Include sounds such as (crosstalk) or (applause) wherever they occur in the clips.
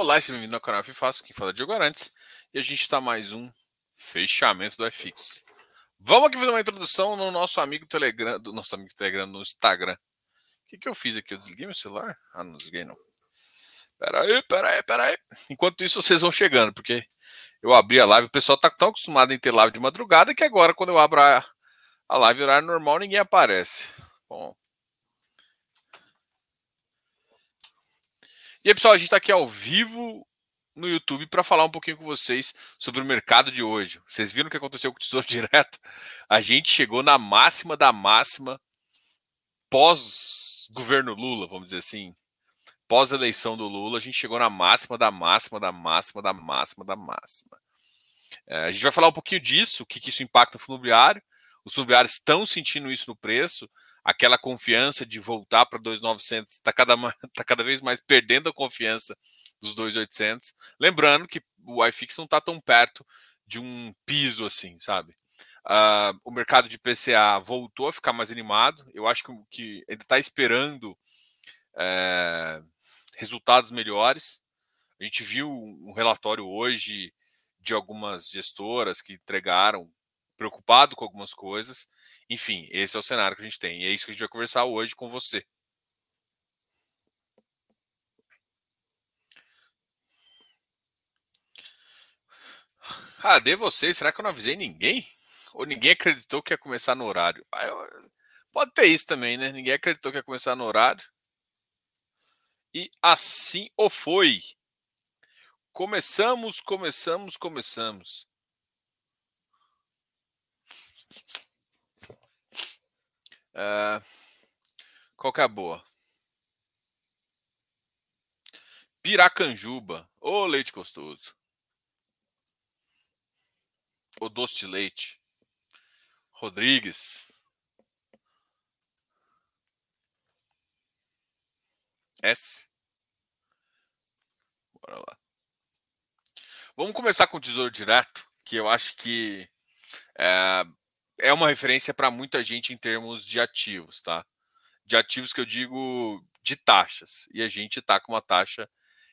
Olá, seja bem-vindo ao canal Fácil, quem fala é Diego Arantes, e a gente está mais um fechamento do FX. Vamos aqui fazer uma introdução no nosso amigo Telegram, do nosso amigo Telegram no Instagram. O que, que eu fiz aqui? Eu desliguei meu celular? Ah, não desliguei não. Pera aí, pera aí, pera aí. Enquanto isso, vocês vão chegando, porque eu abri a live, o pessoal tá tão acostumado em ter live de madrugada que agora, quando eu abro a, a live horário normal, ninguém aparece. Bom, E aí, pessoal, a gente está aqui ao vivo no YouTube para falar um pouquinho com vocês sobre o mercado de hoje. Vocês viram o que aconteceu com o Tesouro (laughs) Direto? A gente chegou na máxima da máxima pós-governo Lula, vamos dizer assim. Pós-eleição do Lula, a gente chegou na máxima da máxima da máxima da máxima da máxima. É, a gente vai falar um pouquinho disso, o que, que isso impacta o fundo imobiliário. Os fundos estão sentindo isso no preço aquela confiança de voltar para 2.900 está cada, (laughs) tá cada vez mais perdendo a confiança dos 2.800. Lembrando que o iFix não está tão perto de um piso assim, sabe? Uh, o mercado de PCA voltou a ficar mais animado. Eu acho que, que ainda está esperando é, resultados melhores. A gente viu um relatório hoje de algumas gestoras que entregaram preocupado com algumas coisas. Enfim, esse é o cenário que a gente tem. E é isso que a gente vai conversar hoje com você. Ah, de vocês, será que eu não avisei ninguém? Ou ninguém acreditou que ia começar no horário? Ah. Pode ter isso também, né? Ninguém acreditou que ia começar no horário. E assim o foi. Começamos, começamos, começamos. Uh, qual que é a boa? Piracanjuba. Ô oh, leite gostoso. O oh, doce de leite. Rodrigues. S. Bora lá. Vamos começar com o Tesouro Direto, que eu acho que é, é uma referência para muita gente em termos de ativos, tá? De ativos que eu digo de taxas. E a gente está com uma taxa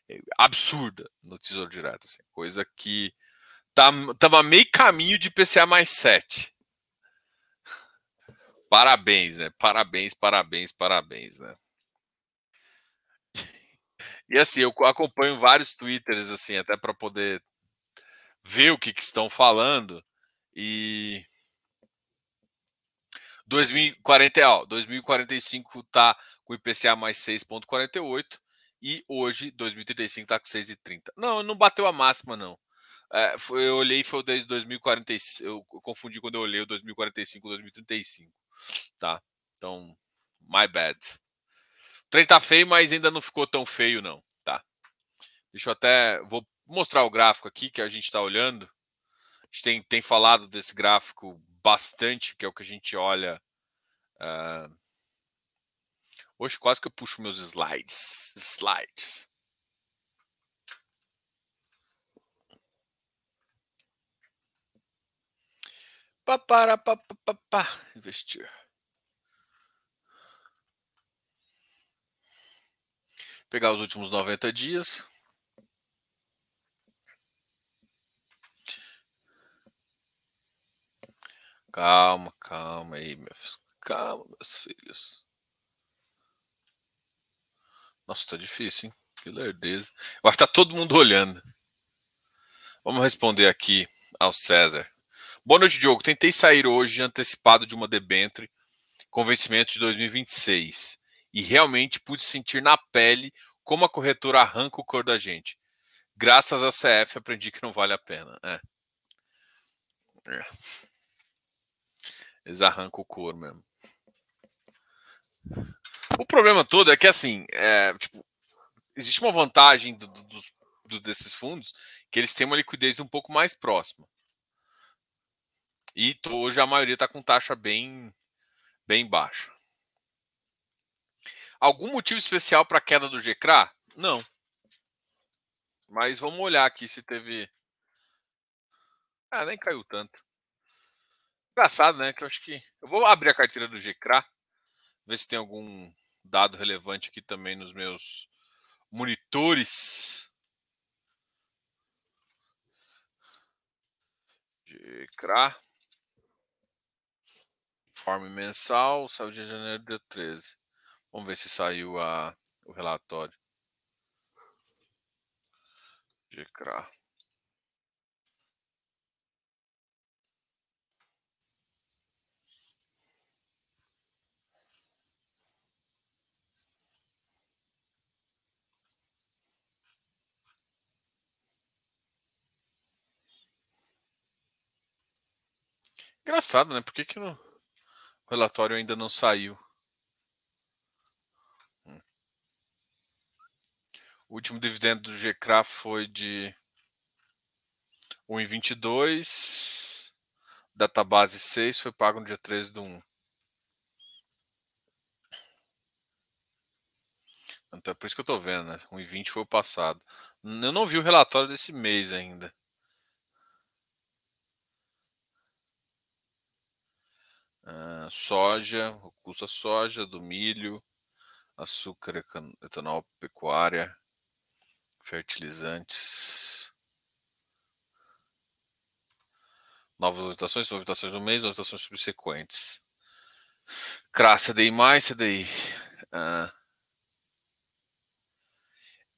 eh, absurda no Tesouro Direto, assim, coisa que tá, tava meio caminho de PCA mais 7. Parabéns, né? Parabéns, parabéns, parabéns, né? (laughs) E assim, eu acompanho vários twitters assim, até para poder ver o que, que estão falando e 2040, ó, 2045 tá com IPCA mais 6,48 e hoje 2035 tá com 6,30. Não, não bateu a máxima, não. É, foi, eu olhei foi desde 2045. Eu confundi quando eu olhei o 2045 2035. Tá? Então, my bad. O trem tá feio, mas ainda não ficou tão feio, não. Tá? Deixa eu até. Vou mostrar o gráfico aqui que a gente está olhando. A gente tem, tem falado desse gráfico bastante, que é o que a gente olha. Uh... Hoje quase que eu puxo meus slides. Slides. Papara, papapá. Investir. Pegar os últimos 90 dias. Calma, calma aí, meus. Calma, meus filhos. Nossa, tá difícil, hein? Que lerdeza. Eu acho que tá todo mundo olhando. Vamos responder aqui ao César. Boa noite, Diogo. Tentei sair hoje antecipado de uma debenture com vencimento de 2026 e realmente pude sentir na pele como a corretora arranca o cor da gente. Graças à CF aprendi que não vale a pena. É. é. Eles arrancam o couro mesmo. O problema todo é que, assim, é, tipo, existe uma vantagem do, do, do, desses fundos que eles têm uma liquidez um pouco mais próxima. E hoje a maioria está com taxa bem, bem baixa. Algum motivo especial para a queda do GCRA? Não. Mas vamos olhar aqui se teve. Ah, nem caiu tanto. Engraçado, né? Que eu acho que. Eu vou abrir a carteira do GCRA, ver se tem algum dado relevante aqui também nos meus monitores. GCRA. Informe mensal, saiu de janeiro de 13. Vamos ver se saiu a, o relatório. GCRA. Engraçado, né? Por que, que o relatório ainda não saiu? Hum. O último dividendo do GCRA foi de 1,22. Database 6 foi pago no dia 13 do 1. Então é por isso que eu estou vendo, né? 1,20 foi o passado. Eu não vi o relatório desse mês ainda. Uh, soja, o custo da soja, do milho, açúcar, etanol, pecuária, fertilizantes. Novas votações, votações no mês, votações subsequentes. CRA, CDI mais, CDI. Uh,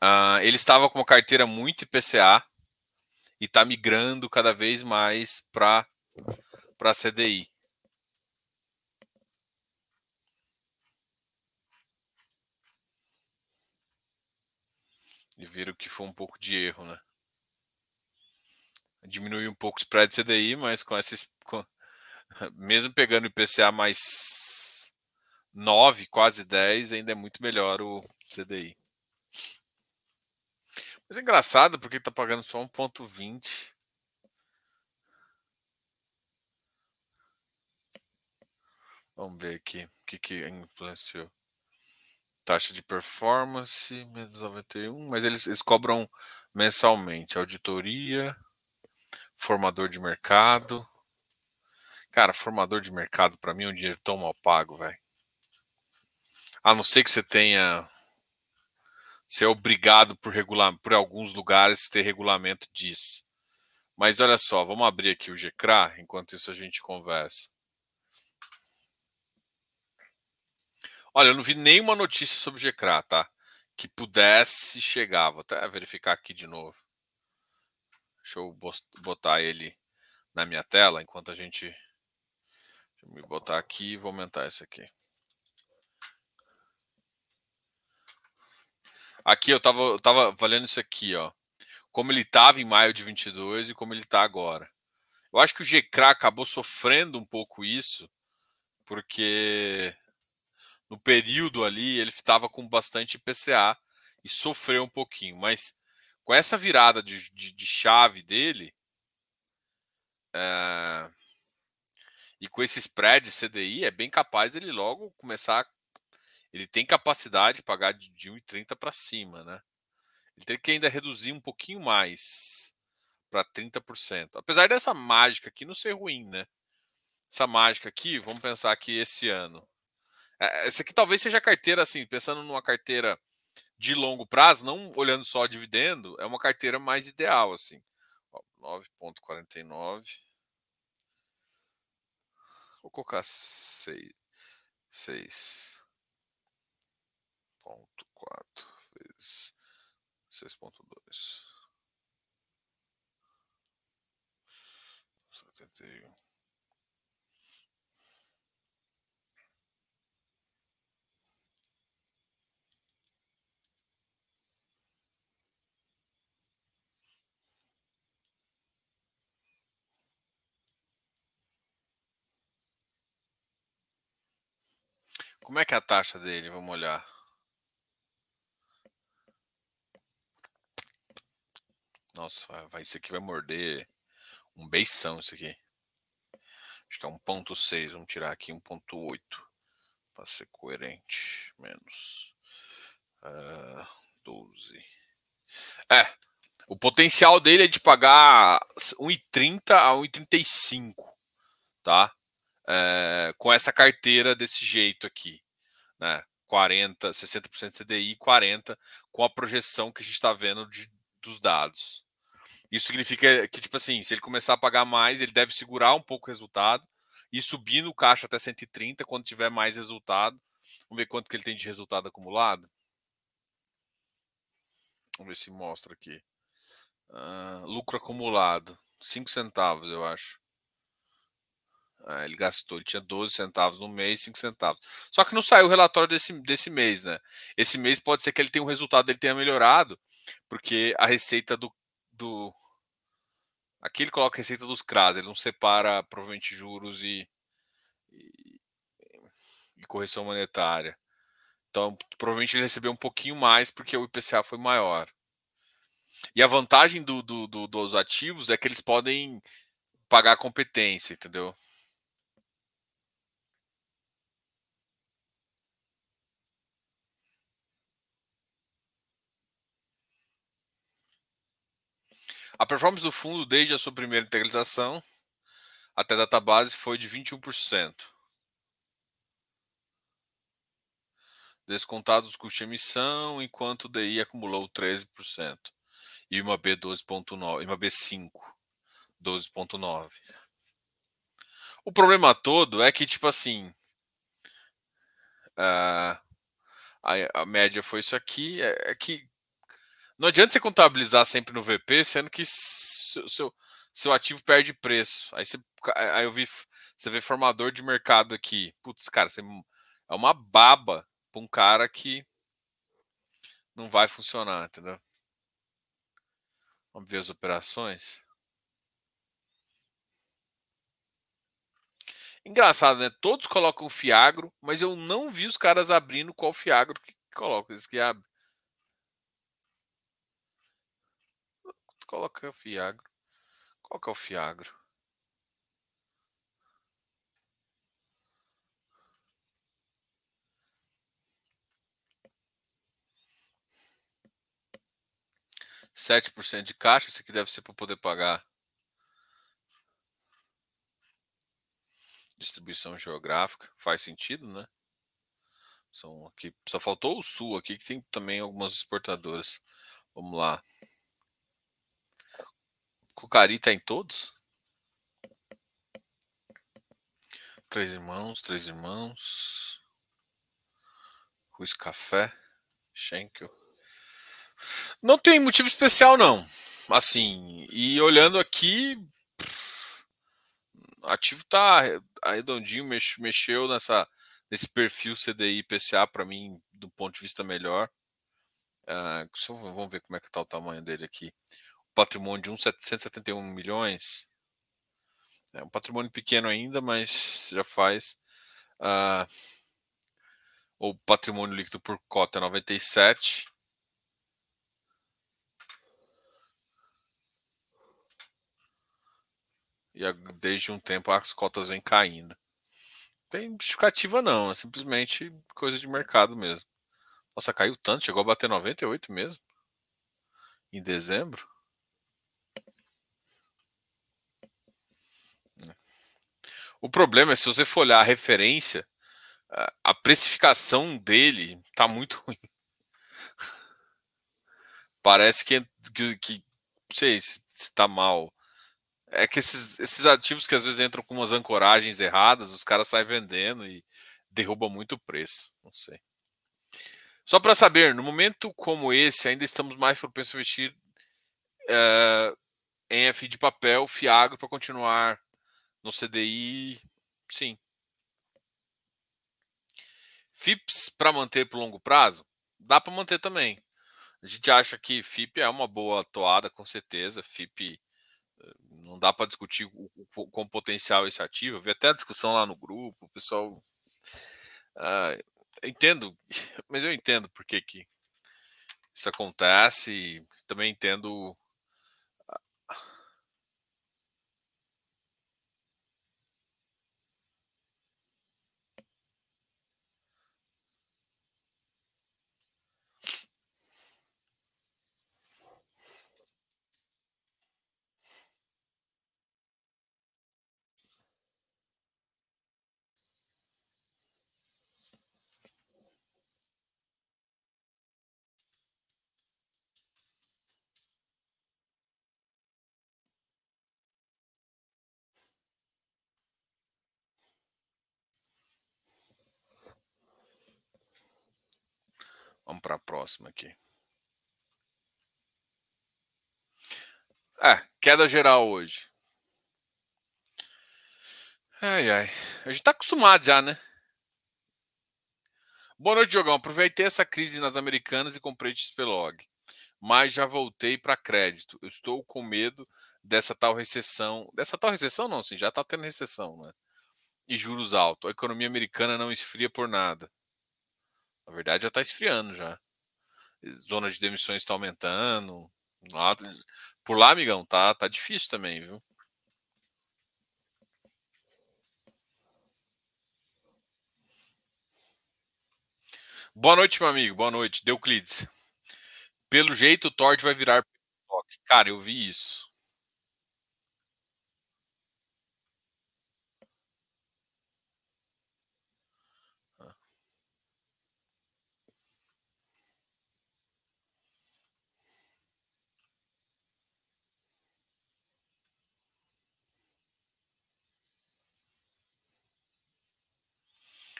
uh, ele estava com uma carteira muito IPCA e está migrando cada vez mais para CDI. E viram que foi um pouco de erro, né? Diminuiu um pouco o spread CDI, mas com esses. Com, (laughs) mesmo pegando IPCA mais 9, quase 10, ainda é muito melhor o CDI. Mas é engraçado porque está pagando só 1,20. Vamos ver aqui o que, que influenciou taxa de performance, menos 91, mas eles, eles cobram mensalmente. Auditoria, formador de mercado. Cara, formador de mercado, para mim, é um dinheiro tão mal pago, velho. A não ser que você tenha. Você é obrigado por, regular, por alguns lugares ter regulamento disso. Mas olha só, vamos abrir aqui o GCRA, enquanto isso a gente conversa. Olha, eu não vi nenhuma notícia sobre o GCRA, tá? Que pudesse chegar. Vou até verificar aqui de novo. Deixa eu botar ele na minha tela enquanto a gente. Deixa eu me botar aqui e vou aumentar esse aqui. Aqui eu tava, eu tava valendo isso aqui, ó. Como ele estava em maio de 22 e como ele está agora. Eu acho que o GCRA acabou sofrendo um pouco isso, porque no período ali ele estava com bastante PCA e sofreu um pouquinho, mas com essa virada de, de, de chave dele é, e com esse spread CDI é bem capaz ele logo começar. Ele tem capacidade de pagar de, de 1,30 para cima, né? Ele tem que ainda reduzir um pouquinho mais para 30%. Apesar dessa mágica aqui não ser ruim, né? Essa mágica aqui, vamos pensar que esse ano essa aqui talvez seja a carteira, assim, pensando numa carteira de longo prazo, não olhando só dividendo, é uma carteira mais ideal, assim. 9,49. Vou colocar 6. 6.4 vezes 6.2. 71. Como é que é a taxa dele? Vamos olhar. Nossa, vai, isso aqui vai morder um beição isso aqui. Acho que é 1.6, vamos tirar aqui 1.8 para ser coerente. Menos uh, ah, 12. É, o potencial dele é de pagar 1,30 a 1,35, tá? É, com essa carteira desse jeito aqui, né? 40, 60% CDI, 40 com a projeção que a gente está vendo de, dos dados. Isso significa que, tipo assim, se ele começar a pagar mais, ele deve segurar um pouco o resultado e subir no caixa até 130 quando tiver mais resultado. Vamos ver quanto que ele tem de resultado acumulado. Vamos ver se mostra aqui. Uh, lucro acumulado, 5 centavos, eu acho. Ele gastou, ele tinha 12 centavos no mês, 5 centavos. Só que não saiu o relatório desse, desse mês, né? Esse mês pode ser que ele tenha um resultado dele tenha melhorado, porque a receita do. do... Aqui ele coloca a receita dos CRAS, ele não separa provavelmente juros e, e, e correção monetária. Então, provavelmente ele recebeu um pouquinho mais porque o IPCA foi maior. E a vantagem do, do, do, dos ativos é que eles podem pagar a competência, entendeu? A performance do fundo desde a sua primeira integralização até a database foi de 21%. Descontados os custos de emissão, enquanto o DI acumulou 13%. E uma B 12.9, uma B5 12.9. O problema todo é que tipo assim, a, a, a média foi isso aqui, é, é que não adianta você contabilizar sempre no VP, sendo que seu, seu, seu ativo perde preço. Aí, você, aí eu vi, você vê formador de mercado aqui. Putz, cara, você, é uma baba para um cara que não vai funcionar, entendeu? Vamos ver as operações. Engraçado, né? Todos colocam Fiagro, mas eu não vi os caras abrindo qual Fiagro que colocam. Eles que abrem. Coloca o Fiagro. Qual que é o Fiagro? Sete por cento de caixa, isso aqui deve ser para poder pagar distribuição geográfica. Faz sentido, né? São aqui, só faltou o sul aqui, que tem também algumas exportadoras. Vamos lá. Cucari tá em todos? Três irmãos, três irmãos. Ruiz Café, Schenkel. Não tem motivo especial, não. Assim, e olhando aqui, ativo tá redondinho, mexeu nessa, nesse perfil CDI PCA para mim, do ponto de vista melhor. Uh, vamos ver como é que tá o tamanho dele aqui patrimônio de 171 milhões. É um patrimônio pequeno ainda, mas já faz. Uh, o patrimônio líquido por cota é 97. E desde um tempo as cotas vêm caindo. Tem justificativa não, é simplesmente coisa de mercado mesmo. Nossa, caiu tanto, chegou a bater 98 mesmo. Em dezembro. O problema é se você for olhar a referência, a precificação dele tá muito (laughs) ruim. Parece que, que, que não sei se, se tá mal. É que esses, esses ativos que às vezes entram com umas ancoragens erradas, os caras saem vendendo e derrubam muito o preço. Não sei. Só para saber, no momento como esse, ainda estamos mais propensos a investir uh, em FI de papel, Fiagro, para continuar no CDI, sim. FIPS para manter por longo prazo? Dá para manter também. A gente acha que FIP é uma boa toada, com certeza. FIP eh, não dá para discutir o, o, com potencial esse ativo. Eu vi até a discussão lá no grupo, o pessoal. Uh, entendo, (laughs) mas eu entendo por que, que isso acontece. Também entendo próxima aqui. É, queda geral hoje. Ai, ai. A gente tá acostumado já, né? Boa noite, Jogão. Aproveitei essa crise nas americanas e comprei XPlog. Mas já voltei para crédito. Eu estou com medo dessa tal recessão. Dessa tal recessão, não, assim, já está tendo recessão, né? E juros altos. A economia americana não esfria por nada. Na verdade, já está esfriando já. Zona de demissões está aumentando. Por lá, amigão, tá, tá difícil também, viu? Boa noite, meu amigo. Boa noite. Deuclides. Pelo jeito, o Tord vai virar. Cara, eu vi isso.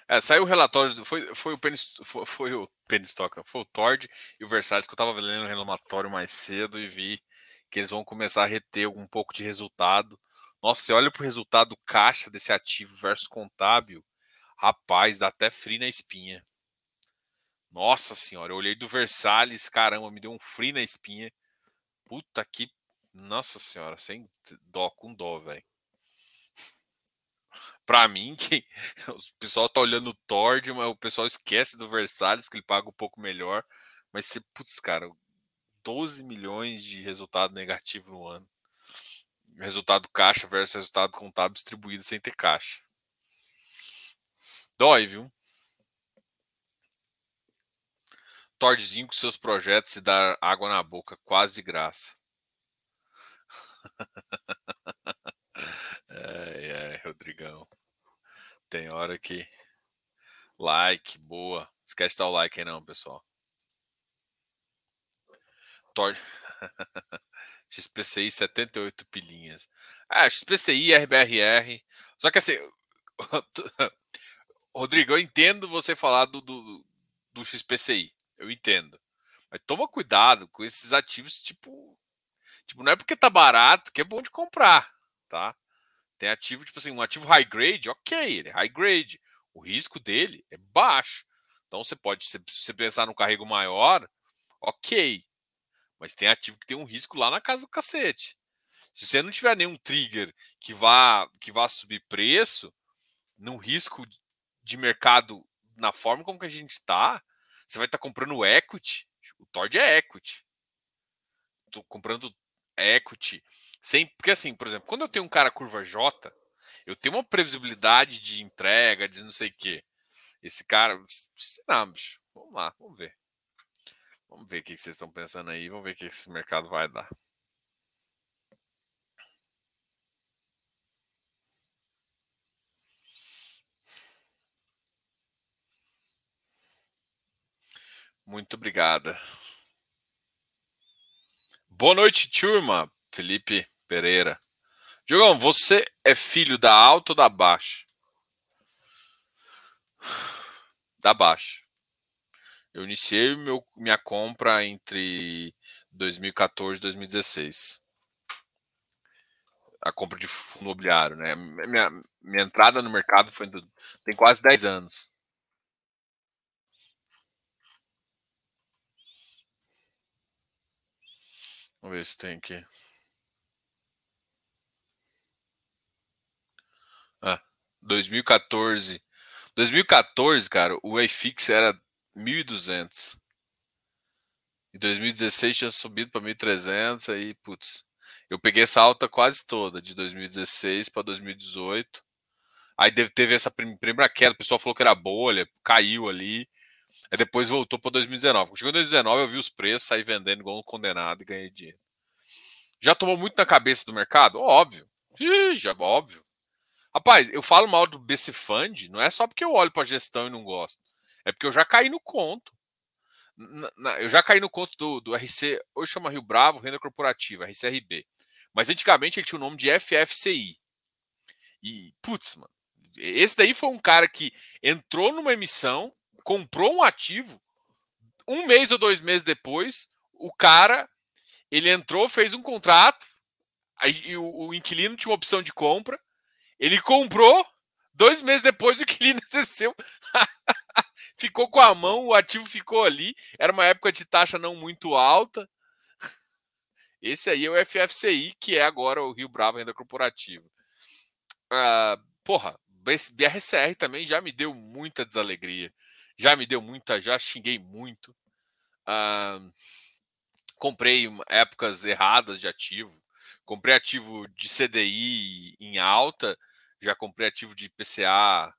É, saiu o relatório, foi, foi o Penny, foi, foi, o Penny Stock, foi o Tord e o Versalhes que eu estava lendo o relatório mais cedo e vi que eles vão começar a reter um pouco de resultado. Nossa, você olha para o resultado caixa desse ativo versus contábil, rapaz, dá até frio na espinha. Nossa senhora, eu olhei do Versalhes, caramba, me deu um frio na espinha. Puta que. Nossa senhora, sem dó, com dó, velho para mim, que (laughs) o pessoal tá olhando o Tord, mas o pessoal esquece do Versalhes, porque ele paga um pouco melhor. Mas você, putz, cara, 12 milhões de resultado negativo no ano. Resultado caixa versus resultado contábil distribuído sem ter caixa. Dói, viu? Tordzinho com seus projetos e dar água na boca, quase de graça. (laughs) ai, ai, Rodrigão. Tem hora que. Like, boa. Esquece de dar o like aí não, pessoal. Tor... (laughs) XPCI 78 pilinhas. Ah, XPCI, RBRR. Só que assim. (laughs) Rodrigo, eu entendo você falar do, do, do XPCI. Eu entendo. Mas toma cuidado com esses ativos, tipo. Tipo, não é porque tá barato que é bom de comprar, tá? Tem ativo, tipo assim, um ativo high grade, ok, ele é high grade. O risco dele é baixo. Então você pode, se você pensar num carrego maior, ok. Mas tem ativo que tem um risco lá na casa do cacete. Se você não tiver nenhum trigger que vá, que vá subir preço, num risco de mercado na forma como que a gente está, você vai estar tá comprando equity. O Tord é equity. Estou comprando equity sem, porque assim, por exemplo, quando eu tenho um cara curva J, eu tenho uma previsibilidade de entrega, de não sei o quê. Esse cara, não, bicho, vamos lá, vamos ver. Vamos ver o que vocês estão pensando aí, vamos ver o que esse mercado vai dar. Muito obrigada. Boa noite, turma. Felipe Pereira. Diogão, você é filho da alta ou da baixa? Da baixa. Eu iniciei meu, minha compra entre 2014 e 2016. A compra de fundo imobiliário, né? Minha, minha entrada no mercado foi tem quase 10 anos. Vamos ver se tem aqui. Ah, 2014. 2014, cara, o iFix era 1.200. Em 2016 tinha subido para 1.300, aí, putz. Eu peguei essa alta quase toda, de 2016 para 2018. Aí teve essa primeira queda, o pessoal falou que era bolha, caiu ali. Aí depois voltou para 2019. Chegou em 2019, eu vi os preços, saí vendendo igual um condenado e ganhei dinheiro. Já tomou muito na cabeça do mercado? Óbvio. Ih, já, óbvio. Rapaz, eu falo mal do BC Fund, não é só porque eu olho para a gestão e não gosto. É porque eu já caí no conto. Na, na, eu já caí no conto do, do RC, hoje chama Rio Bravo, Renda Corporativa, RCRB. Mas antigamente ele tinha o nome de FFCI. E, putz, mano, esse daí foi um cara que entrou numa emissão, comprou um ativo, um mês ou dois meses depois, o cara ele entrou, fez um contrato, aí o, o inquilino tinha uma opção de compra, ele comprou, dois meses depois o inquilino exerceu. (laughs) ficou com a mão, o ativo ficou ali. Era uma época de taxa não muito alta. Esse aí é o FFCI, que é agora o Rio Bravo Renda Corporativa. Uh, porra, BRCR também já me deu muita desalegria. Já me deu muita, já xinguei muito. Uh, comprei épocas erradas de ativo. Comprei ativo de CDI em alta, já comprei ativo de PCA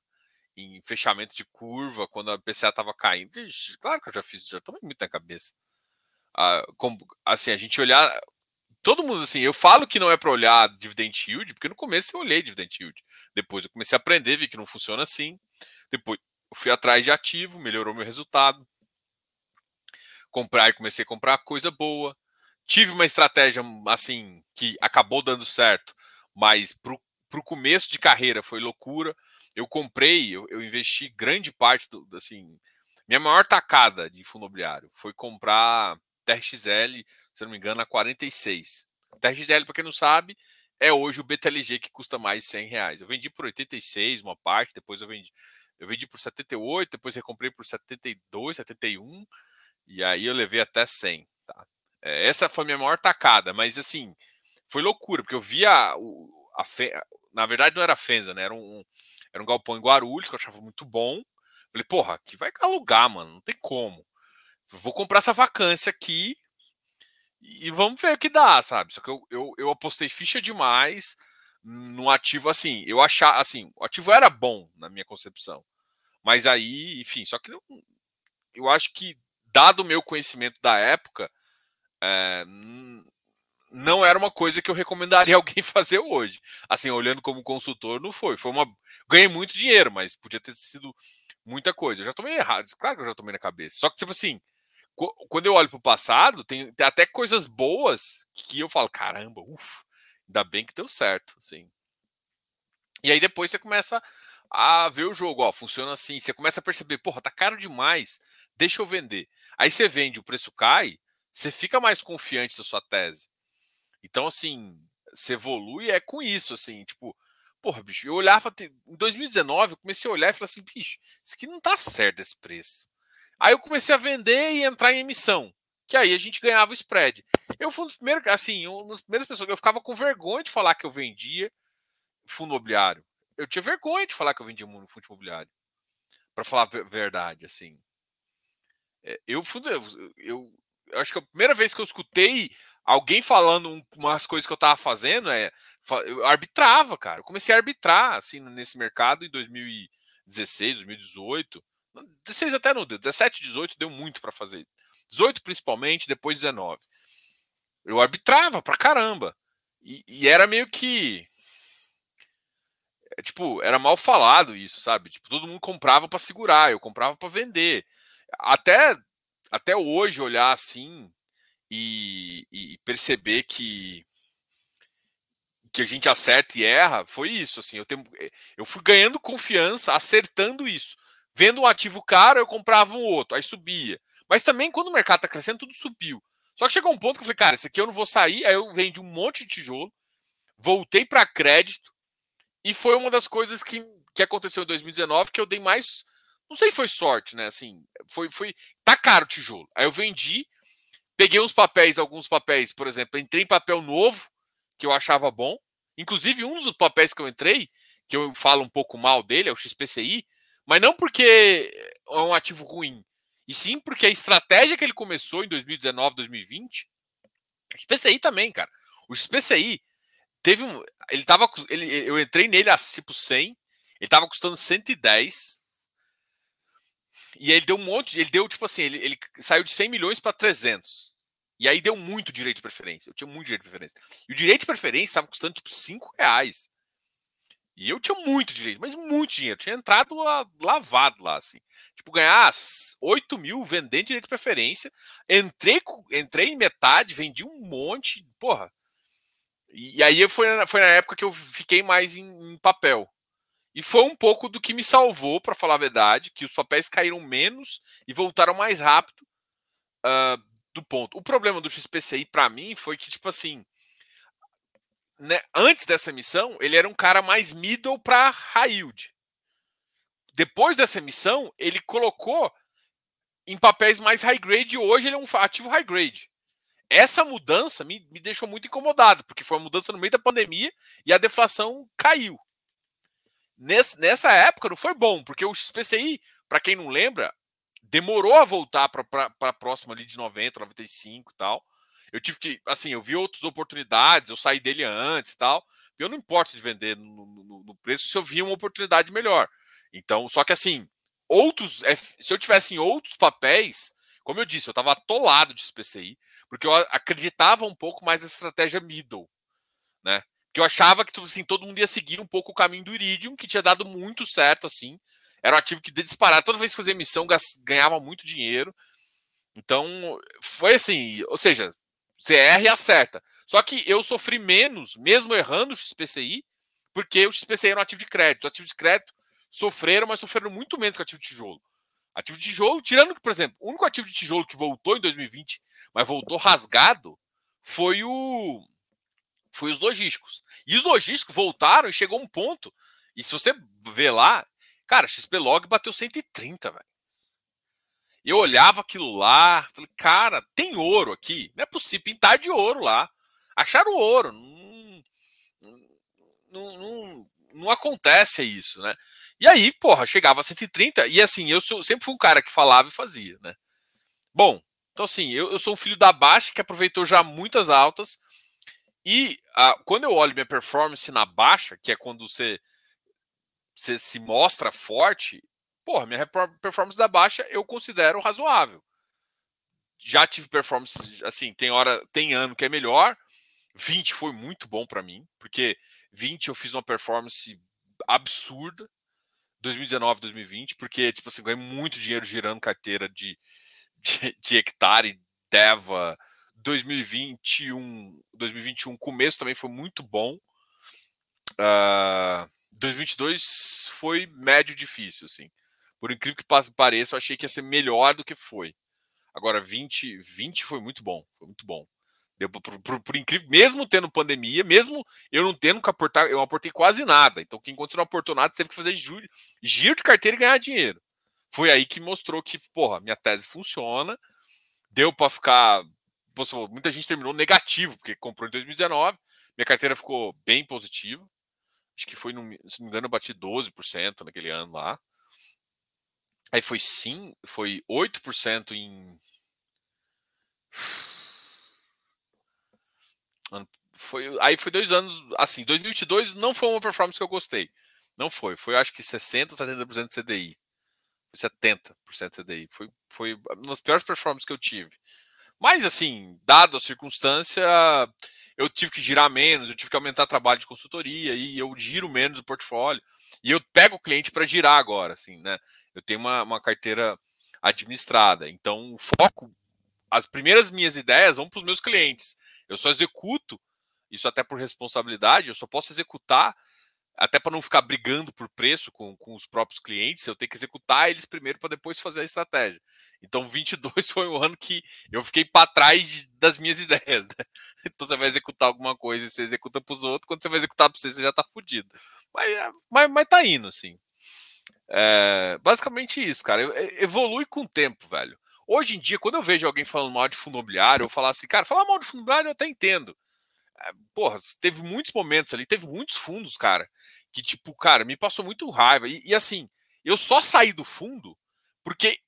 em fechamento de curva, quando a PCA estava caindo. Claro que eu já fiz, já tomei muito na cabeça. Ah, com, assim, a gente olhar. Todo mundo, assim, eu falo que não é para olhar dividend yield, porque no começo eu olhei dividend yield. Depois eu comecei a aprender, vi que não funciona assim. Depois eu fui atrás de ativo, melhorou meu resultado. Comprar e comecei a comprar coisa boa. Tive uma estratégia, assim, que acabou dando certo, mas para o começo de carreira foi loucura eu comprei, eu, eu, investi grande parte do, assim, minha maior tacada de fundo imobiliário foi comprar TRXL, se não me engano, a 46. TRXL, para quem não sabe, é hoje o BTLG que custa mais de 100 reais. Eu vendi por 86 uma parte, depois eu vendi, eu vendi por 78, depois eu por 72, 71 e aí eu levei até 100. É, essa foi a minha maior tacada, mas assim foi loucura porque eu via o, a, na verdade não era a Fenza, né? Era um, era um galpão em Guarulhos, que eu achava muito bom. Falei, porra, aqui vai alugar, mano. Não tem como. Vou comprar essa vacância aqui e vamos ver o que dá, sabe? Só que eu, eu, eu apostei ficha demais no ativo assim. Eu achar assim, o ativo era bom na minha concepção. Mas aí, enfim, só que eu, eu acho que, dado o meu conhecimento da época, é, não era uma coisa que eu recomendaria (laughs) alguém fazer hoje. Assim, olhando como consultor, não foi. Foi uma. Ganhei muito dinheiro, mas podia ter sido muita coisa. Eu já tomei errado. Claro que eu já tomei na cabeça. Só que, tipo assim, quando eu olho para o passado, tem, até coisas boas que eu falo, caramba, ufa, ainda bem que deu certo. Assim. E aí depois você começa a ver o jogo, ó, funciona assim. Você começa a perceber, porra, tá caro demais, deixa eu vender. Aí você vende, o preço cai, você fica mais confiante da sua tese. Então, assim, se evolui é com isso, assim, tipo, porra, bicho, eu olhava, em 2019, eu comecei a olhar e falei assim, bicho, isso aqui não tá certo esse preço. Aí eu comecei a vender e entrar em emissão, que aí a gente ganhava o spread. Eu fui um dos primeiros, assim, um das primeiras pessoas, eu ficava com vergonha de falar que eu vendia fundo imobiliário. Eu tinha vergonha de falar que eu vendia fundo imobiliário. Para falar a verdade, assim. É, eu, eu, eu acho que a primeira vez que eu escutei alguém falando umas coisas que eu tava fazendo, é, eu arbitrava, cara. Eu comecei a arbitrar, assim, nesse mercado em 2016, 2018. 16 até não deu, 17, 18 deu muito para fazer. 18 principalmente, depois 19. Eu arbitrava pra caramba. E, e era meio que. É, tipo, era mal falado isso, sabe? Tipo, todo mundo comprava para segurar, eu comprava para vender. Até, até hoje, olhar assim, e, e perceber que que a gente acerta e erra foi isso assim eu tenho eh, eu fui ganhando confiança acertando isso. Vendo um ativo caro eu comprava um outro aí subia. Mas também quando o mercado está crescendo tudo subiu. Só que chegou um ponto que eu falei cara esse aqui eu não vou sair aí eu vendi um monte de tijolo voltei para crédito e foi uma das coisas que, que aconteceu em 2019 que eu dei mais não sei se foi sorte né assim foi foi tá caro o tijolo aí eu vendi Peguei uns papéis, alguns papéis, por exemplo, entrei em papel novo, que eu achava bom. Inclusive, um dos papéis que eu entrei, que eu falo um pouco mal dele, é o XPCI, mas não porque é um ativo ruim, e sim porque a estratégia que ele começou em 2019, 2020, o XPCI também, cara. O XPCI teve um. Ele tava. Ele, eu entrei nele a tipo 100, ele tava custando 110. E ele deu um monte, ele deu tipo assim, ele, ele saiu de 100 milhões para 300. E aí deu muito direito de preferência. Eu tinha muito direito de preferência. E o direito de preferência estava custando tipo 5 reais. E eu tinha muito direito, mas muito dinheiro. Tinha entrado lavado lá, assim. Tipo, ganhar 8 mil vendendo direito de preferência. Entrei, entrei em metade, vendi um monte. Porra. E, aí foi, foi na época que eu fiquei mais em, em papel. E foi um pouco do que me salvou, para falar a verdade, que os papéis caíram menos e voltaram mais rápido uh, do ponto. O problema do XPCI para mim foi que, tipo assim, né, antes dessa emissão, ele era um cara mais middle para high yield. Depois dessa emissão, ele colocou em papéis mais high grade e hoje ele é um ativo high grade. Essa mudança me, me deixou muito incomodado, porque foi uma mudança no meio da pandemia e a deflação caiu. Nesse, nessa época não foi bom, porque o XPCI, para quem não lembra, demorou a voltar para próximo ali de 90, 95 e tal. Eu tive que, assim, eu vi outras oportunidades, eu saí dele antes e tal. Eu não importo de vender no, no, no preço se eu vi uma oportunidade melhor. Então, só que assim, outros, se eu tivesse em outros papéis, como eu disse, eu estava atolado de SPCI, porque eu acreditava um pouco mais nessa estratégia middle, né? Que eu achava que tipo assim, todo mundo ia seguir um pouco o caminho do Iridium, que tinha dado muito certo, assim. Era um ativo que de disparar, toda vez que fazia emissão ganhava muito dinheiro. Então, foi assim, ou seja, CR acerta. Só que eu sofri menos, mesmo errando o XPCI, porque o XPCI era um ativo de crédito. O ativo de crédito sofreram, mas sofreram muito menos que o ativo de tijolo. Ativo de tijolo, tirando que, por exemplo, o único ativo de tijolo que voltou em 2020, mas voltou rasgado, foi o foi os logísticos. E os logísticos voltaram e chegou um ponto. E se você vê lá, cara, XP Log bateu 130, velho. Eu olhava aquilo lá, falei, cara, tem ouro aqui. Não é possível pintar de ouro lá. Acharam ouro. Não, não, não, não acontece isso, né? E aí, porra, chegava a 130. E assim, eu sou, sempre fui um cara que falava e fazia, né? Bom, então assim, eu, eu sou um filho da baixa que aproveitou já muitas altas. E quando eu olho minha performance na baixa, que é quando você, você se mostra forte, porra, minha performance da baixa eu considero razoável. Já tive performance, assim, tem hora, tem ano que é melhor. 20 foi muito bom para mim, porque 20 eu fiz uma performance absurda. 2019, 2020, porque, tipo assim, ganhei muito dinheiro girando carteira de, de, de hectare, Deva. 2021, 2021, começo também foi muito bom. Uh, 2022 foi médio difícil, assim. Por incrível que pareça, eu achei que ia ser melhor do que foi. Agora, 20, 20 foi muito bom. Foi muito bom. Deu por, por, por, incrível, mesmo tendo pandemia, mesmo eu não tendo que aportar, eu aportei quase nada. Então, quem não aportou nada teve que fazer giro, giro de carteira e ganhar dinheiro. Foi aí que mostrou que, porra, minha tese funciona. Deu para ficar. Muita gente terminou negativo, porque comprou em 2019. Minha carteira ficou bem positiva. Acho que foi, se não me engano, eu bati 12% naquele ano lá. Aí foi sim, foi 8% em. Foi, aí foi dois anos, assim, 2022 não foi uma performance que eu gostei. Não foi, foi acho que 60, 70% de CDI. 70% de CDI. Foi, foi uma das piores performances que eu tive. Mas, assim, dado a circunstância, eu tive que girar menos, eu tive que aumentar trabalho de consultoria e eu giro menos o portfólio. E eu pego o cliente para girar agora, assim, né? Eu tenho uma, uma carteira administrada. Então, o foco, as primeiras minhas ideias vão para os meus clientes. Eu só executo, isso até por responsabilidade, eu só posso executar, até para não ficar brigando por preço com, com os próprios clientes, eu tenho que executar eles primeiro para depois fazer a estratégia. Então, (laughs) 22 foi um ano que eu fiquei para trás das minhas (laughs) ideias. Né? Então, você vai executar alguma coisa e você executa para os outros, quando você vai executar para você, você já está fudido. Mas, mas, mas tá indo, assim. É, basicamente isso, cara. Evolui com o tempo, velho. Hoje em dia, quando eu vejo alguém falando mal de fundo imobiliário, eu falar assim, cara, falar mal de fundo imobiliário eu até entendo. É, porra, teve muitos momentos ali, teve muitos fundos, cara, que, tipo, cara, me passou muito raiva. E, e assim, eu só saí do fundo porque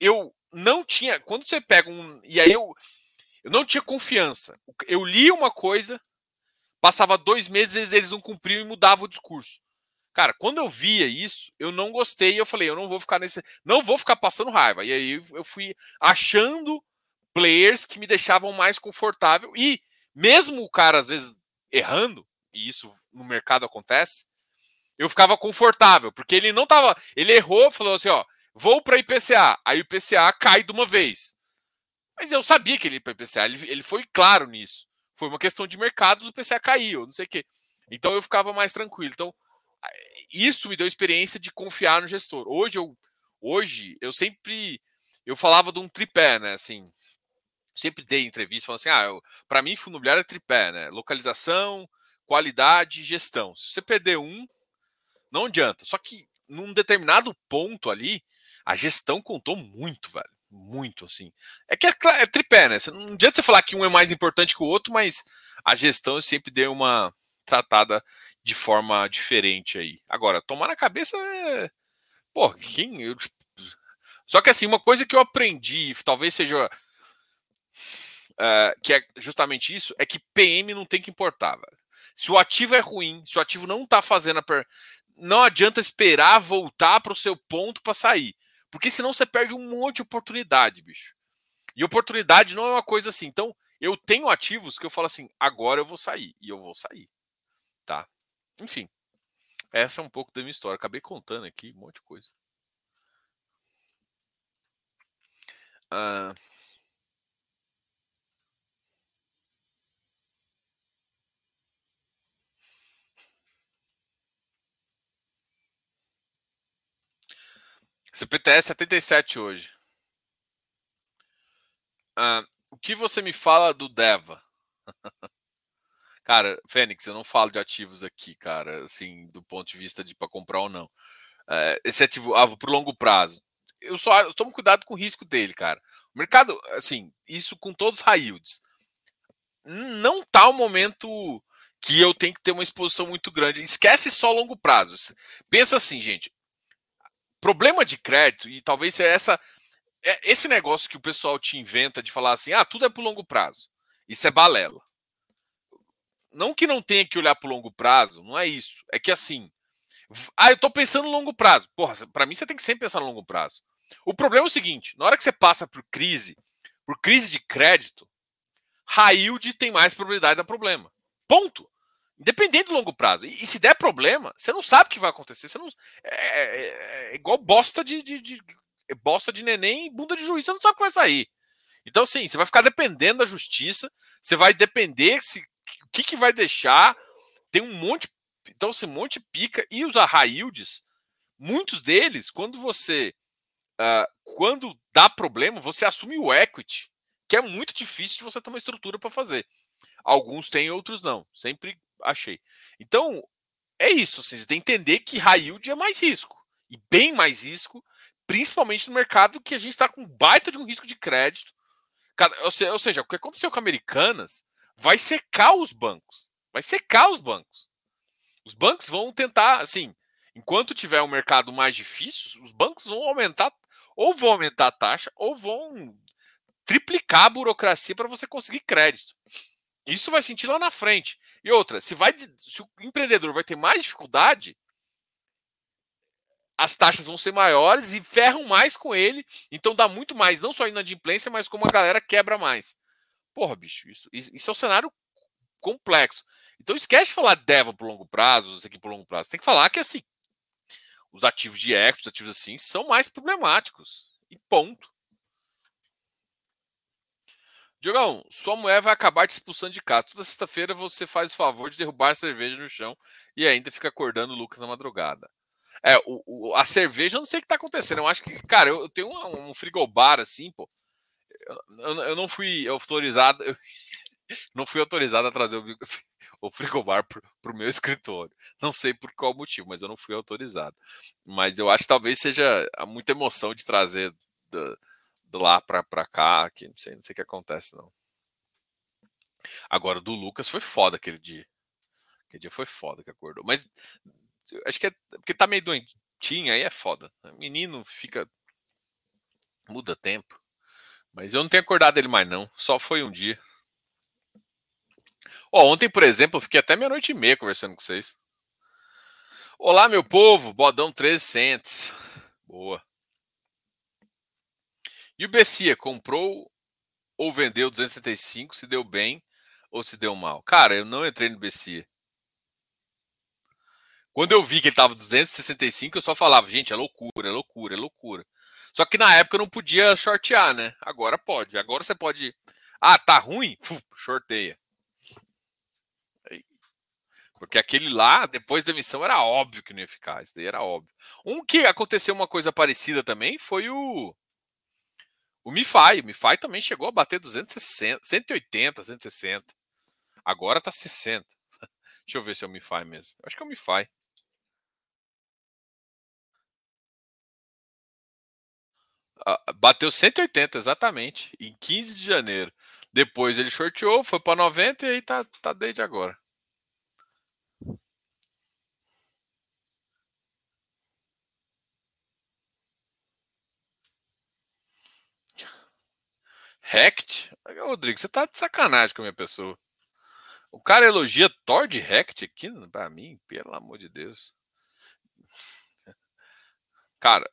eu não tinha. Quando você pega um. E aí eu, eu não tinha confiança. Eu li uma coisa, passava dois meses, eles não cumpriam e mudava o discurso. Cara, quando eu via isso, eu não gostei e eu falei, eu não vou ficar nesse. Não vou ficar passando raiva. E aí eu fui achando players que me deixavam mais confortável. E mesmo o cara, às vezes, errando, e isso no mercado acontece, eu ficava confortável, porque ele não tava. Ele errou, falou assim: ó, vou para IPCA. Aí o IPCA cai de uma vez. Mas eu sabia que ele ia para IPCA, ele, ele foi claro nisso. Foi uma questão de mercado do IPCA caiu, não sei o quê. Então eu ficava mais tranquilo. Então isso me deu experiência de confiar no gestor. Hoje eu, hoje eu sempre eu falava de um tripé, né? Assim, sempre dei entrevista falando assim: ah, para mim, fundo imobiliário é tripé, né? Localização, qualidade e gestão. Se você perder um, não adianta. Só que num determinado ponto ali, a gestão contou muito, velho. Muito, assim. É que é, é tripé, né? Não adianta você falar que um é mais importante que o outro, mas a gestão eu sempre deu uma tratada de forma diferente aí. Agora, tomar na cabeça é. Pô, quem. Eu... Só que assim, uma coisa que eu aprendi, talvez seja uh, que é justamente isso, é que PM não tem que importar, velho. Se o ativo é ruim, se o ativo não está fazendo a. Per... Não adianta esperar voltar para o seu ponto para sair. Porque senão você perde um monte de oportunidade, bicho. E oportunidade não é uma coisa assim. Então, eu tenho ativos que eu falo assim, agora eu vou sair. E eu vou sair. Tá? Enfim. Essa é um pouco da minha história. Acabei contando aqui um monte de coisa. Uh... CPTS 77 hoje. Ah, o que você me fala do Deva? (laughs) cara, Fênix, eu não falo de ativos aqui, cara, assim, do ponto de vista de para comprar ou não. É, esse ativo ah, para longo prazo. Eu só eu tomo cuidado com o risco dele, cara. O mercado, assim, isso com todos os high. Não tá o momento que eu tenho que ter uma exposição muito grande. Esquece só longo prazo. Pensa assim, gente problema de crédito, e talvez é essa é esse negócio que o pessoal te inventa de falar assim: ah, tudo é para longo prazo. Isso é balela. Não que não tenha que olhar para longo prazo, não é isso. É que assim, ah, eu estou pensando no longo prazo. Porra, para mim você tem que sempre pensar no longo prazo. O problema é o seguinte: na hora que você passa por crise, por crise de crédito, high yield tem mais probabilidade de problema. Ponto. Independente do longo prazo. E, e, se der problema, você não sabe o que vai acontecer. Você não, é, é, é igual bosta de, de, de, é bosta de neném e bunda de juiz. Você não sabe o que vai sair. Então, sim, você vai ficar dependendo da justiça. Você vai depender se o que, que vai deixar. Tem um monte. Então, assim, um monte pica. E os yields, muitos deles, quando você. Uh, quando dá problema, você assume o equity, que é muito difícil de você ter uma estrutura para fazer. Alguns têm, outros não. Sempre achei. Então, é isso. Assim, você tem que entender que high yield é mais risco. E bem mais risco, principalmente no mercado que a gente está com baita de um risco de crédito. Ou seja, o que aconteceu com Americanas vai secar os bancos. Vai secar os bancos. Os bancos vão tentar, assim, enquanto tiver um mercado mais difícil, os bancos vão aumentar, ou vão aumentar a taxa, ou vão triplicar a burocracia para você conseguir crédito. Isso vai sentir lá na frente. E outra, se, vai, se o empreendedor vai ter mais dificuldade, as taxas vão ser maiores e ferram mais com ele. Então dá muito mais, não só inadimplência, mas como a galera quebra mais. Porra, bicho, isso, isso é um cenário complexo. Então esquece de falar DEVA por longo prazo, isso aqui por longo prazo. Tem que falar que assim, os ativos de equity, os ativos assim, são mais problemáticos. E ponto. Diogão, sua mulher vai acabar te expulsando de casa. Toda sexta-feira você faz o favor de derrubar a cerveja no chão e ainda fica acordando o Lucas na madrugada. É, o, o, a cerveja, eu não sei o que tá acontecendo. Eu acho que, cara, eu, eu tenho um, um frigobar assim, pô. Eu, eu, eu não fui autorizado, (laughs) não fui autorizado a trazer o, (laughs) o frigobar pro, pro meu escritório. Não sei por qual motivo, mas eu não fui autorizado. Mas eu acho que talvez seja muita emoção de trazer da, do lá para cá, que não sei, não sei o que acontece não. Agora do Lucas foi foda aquele dia. Aquele dia foi foda que acordou, mas acho que é porque tá meio doentinho aí é foda. Menino fica muda tempo. Mas eu não tenho acordado ele mais não, só foi um dia. Oh, ontem, por exemplo, eu fiquei até meia-noite e meia conversando com vocês. Olá, meu povo, bodão 13 cents. Boa. E o Bessia comprou ou vendeu 265, se deu bem ou se deu mal? Cara, eu não entrei no Bessia. Quando eu vi que ele estava 265, eu só falava, gente, é loucura, é loucura, é loucura. Só que na época eu não podia shortear, né? Agora pode. Agora você pode. Ah, tá ruim? Uf, shorteia. Porque aquele lá, depois da emissão, era óbvio que não ia ficar. Isso daí era óbvio. Um que aconteceu uma coisa parecida também foi o O MiFi, o MiFi também chegou a bater 260, 180, 160. Agora tá 60. (laughs) Deixa eu ver se é o MiFi mesmo. Acho que é o MiFi. Ah, bateu 180 exatamente em 15 de janeiro. Depois ele shorteou, foi para 90 e aí tá, tá desde agora. Rect? Rodrigo, você tá de sacanagem com a minha pessoa. O cara elogia Thor de Rect aqui pra mim, pelo amor de Deus. Cara,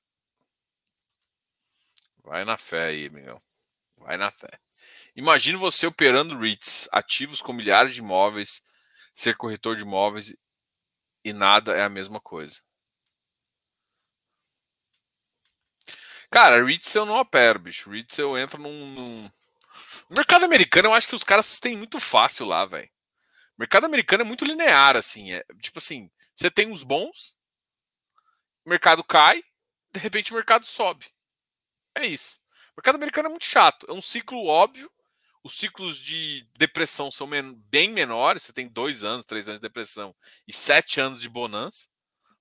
vai na fé aí, Miguel. Vai na fé. Imagine você operando REITs, ativos com milhares de imóveis, ser corretor de imóveis e nada é a mesma coisa. Cara, REITs eu não opero, bicho. REITs eu entro num, num... No mercado americano, eu acho que os caras têm muito fácil lá, velho. Mercado americano é muito linear, assim. É, tipo assim, você tem uns bons, mercado cai, de repente o mercado sobe. É isso. Mercado americano é muito chato. É um ciclo óbvio. Os ciclos de depressão são bem menores. Você tem dois anos, três anos de depressão e sete anos de bonança.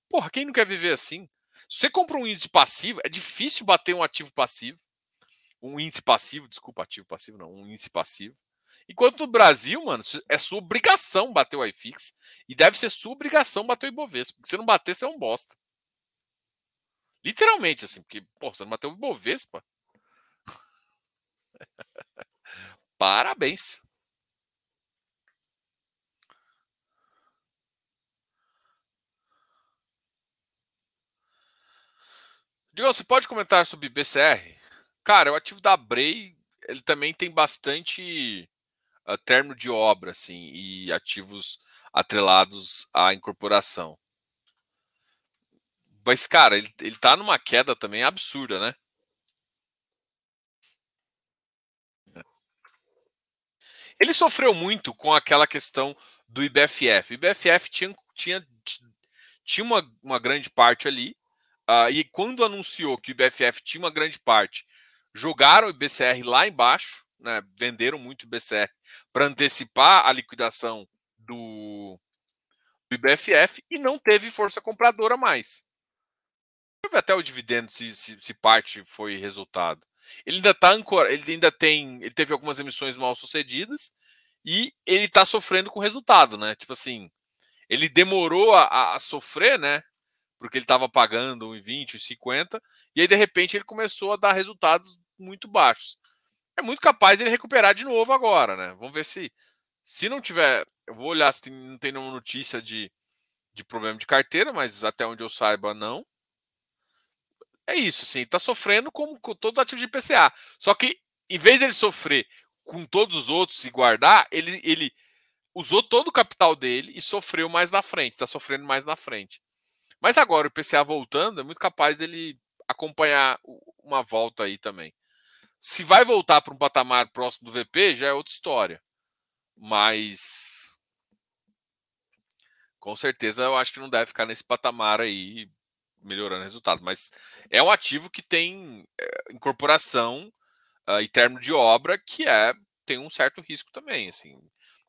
Porra, quem não quer viver assim? Se você compra um índice passivo, é difícil bater um ativo passivo. Um índice passivo, desculpa, ativo passivo não, um índice passivo. Enquanto no Brasil, mano, é sua obrigação bater o iFix. E deve ser sua obrigação bater o Ibovespa. Porque se não bater, você é um bosta. Literalmente, assim, porque, pô, você não bateu o Ibovespa. (laughs) Parabéns. Digão, você pode comentar sobre BCR? Cara, o ativo da Brei, ele também tem bastante uh, termo de obra, assim, e ativos atrelados à incorporação. Mas, cara, ele, ele tá numa queda também absurda, né? Ele sofreu muito com aquela questão do IBFF. O IBFF tinha, tinha, tinha uma, uma grande parte ali, uh, e quando anunciou que o IBFF tinha uma grande parte, jogaram o IBCR lá embaixo, né, venderam muito o IBCR para antecipar a liquidação do, do IBFF e não teve força compradora mais. Teve até o dividendo se, se, se parte foi resultado. Ele ainda tá ancor... ele ainda tem, ele teve algumas emissões mal sucedidas e ele está sofrendo com o resultado, né? Tipo assim, ele demorou a, a sofrer, né? Porque ele estava pagando 1,20, 1,50 e aí de repente ele começou a dar resultados muito baixos. É muito capaz ele recuperar de novo agora, né? Vamos ver se se não tiver, eu vou olhar se tem, não tem nenhuma notícia de, de problema de carteira, mas até onde eu saiba não é isso, assim, tá sofrendo como com todos os ativos de PCA. Só que, em vez dele sofrer com todos os outros e guardar, ele, ele usou todo o capital dele e sofreu mais na frente, tá sofrendo mais na frente. Mas agora o PCA voltando, é muito capaz dele acompanhar uma volta aí também. Se vai voltar para um patamar próximo do VP, já é outra história. Mas com certeza eu acho que não deve ficar nesse patamar aí melhorando o resultado. Mas é um ativo que tem é, incorporação uh, em termos de obra que é tem um certo risco também. Assim,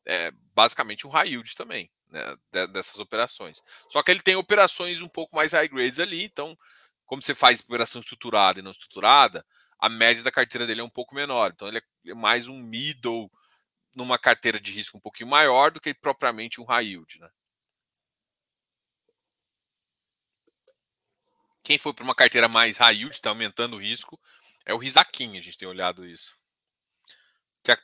é basicamente um high yield também né, dessas operações. Só que ele tem operações um pouco mais high grades ali, então como você faz operação estruturada e não estruturada, a média da carteira dele é um pouco menor. Então ele é mais um middle numa carteira de risco um pouquinho maior do que propriamente um high yield, né? Quem foi para uma carteira mais high yield, está aumentando o risco, é o Risaquim, a gente tem olhado isso. A...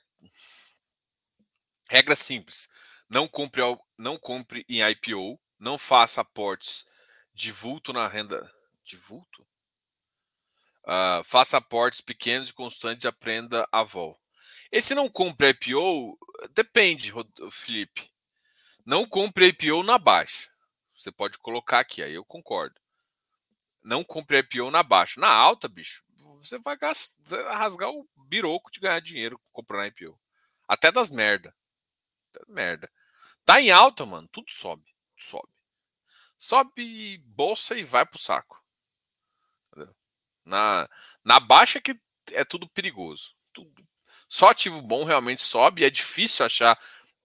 Regra simples: não compre, não compre em IPO, não faça aportes de vulto na renda. De vulto? Uh, faça aportes pequenos e constantes e aprenda a vol. Esse não compre IPO, depende, Felipe. Não compre IPO na baixa. Você pode colocar aqui, aí eu concordo não compre IPO na baixa. Na alta, bicho, você vai, gastar, você vai rasgar o biroco de ganhar dinheiro comprando IPO. Até das merda. Merda. Tá em alta, mano, tudo sobe. Sobe. Sobe bolsa e vai pro saco. Na, na baixa que é tudo perigoso. Tudo. Só ativo bom realmente sobe, é difícil achar.